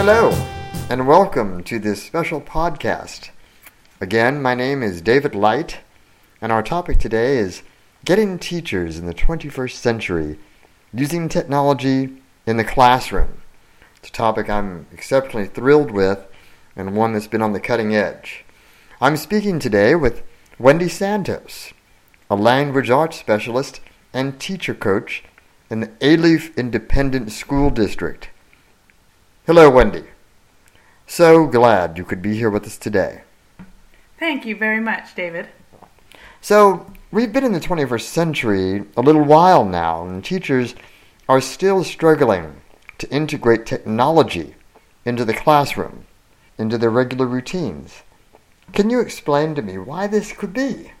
Hello, and welcome to this special podcast. Again, my name is David Light, and our topic today is getting teachers in the 21st century using technology in the classroom. It's a topic I'm exceptionally thrilled with and one that's been on the cutting edge. I'm speaking today with Wendy Santos, a language arts specialist and teacher coach in the Alief Independent School District. Hello, Wendy. So glad you could be here with us today. Thank you very much, David. So, we've been in the 21st century a little while now, and teachers are still struggling to integrate technology into the classroom, into their regular routines. Can you explain to me why this could be?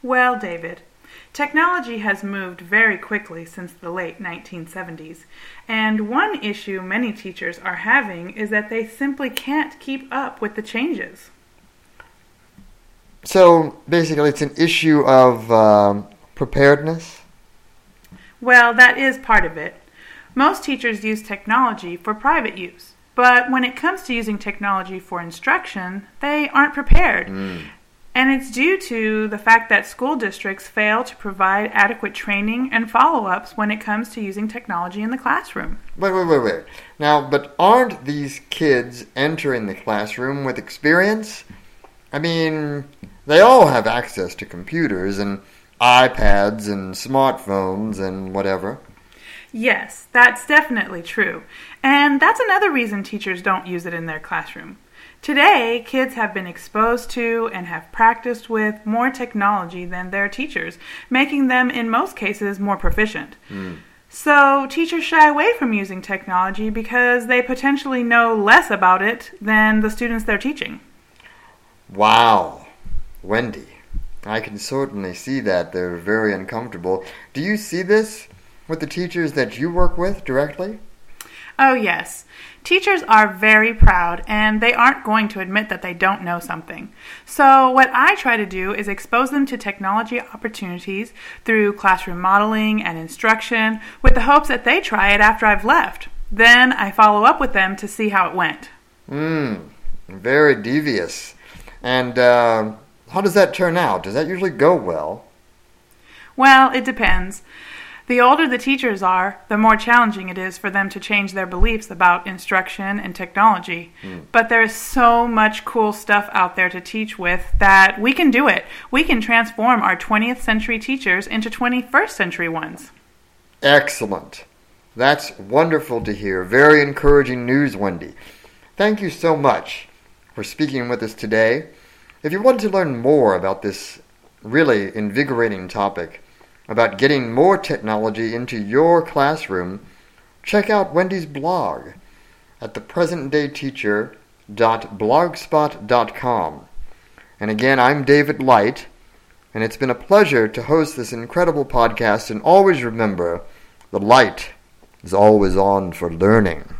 Well, David, technology has moved very quickly since the late 1970s, and one issue many teachers are having is that they simply can't keep up with the changes. So, basically, it's an issue of um, preparedness? Well, that is part of it. Most teachers use technology for private use, but when it comes to using technology for instruction, they aren't prepared. Mm. And it's due to the fact that school districts fail to provide adequate training and follow ups when it comes to using technology in the classroom. Wait, wait, wait, wait. Now, but aren't these kids entering the classroom with experience? I mean, they all have access to computers and iPads and smartphones and whatever. Yes, that's definitely true. And that's another reason teachers don't use it in their classroom. Today, kids have been exposed to and have practiced with more technology than their teachers, making them, in most cases, more proficient. Mm. So, teachers shy away from using technology because they potentially know less about it than the students they're teaching. Wow. Wendy, I can certainly see that they're very uncomfortable. Do you see this with the teachers that you work with directly? Oh, yes. Teachers are very proud and they aren't going to admit that they don't know something. So, what I try to do is expose them to technology opportunities through classroom modeling and instruction with the hopes that they try it after I've left. Then I follow up with them to see how it went. Hmm, very devious. And uh, how does that turn out? Does that usually go well? Well, it depends. The older the teachers are, the more challenging it is for them to change their beliefs about instruction and technology. Mm. But there is so much cool stuff out there to teach with that we can do it. We can transform our 20th century teachers into 21st century ones. Excellent. That's wonderful to hear. Very encouraging news, Wendy. Thank you so much for speaking with us today. If you want to learn more about this really invigorating topic, about getting more technology into your classroom, check out Wendy's blog at thepresentdayteacher.blogspot.com. And again, I'm David Light, and it's been a pleasure to host this incredible podcast. And always remember, the light is always on for learning.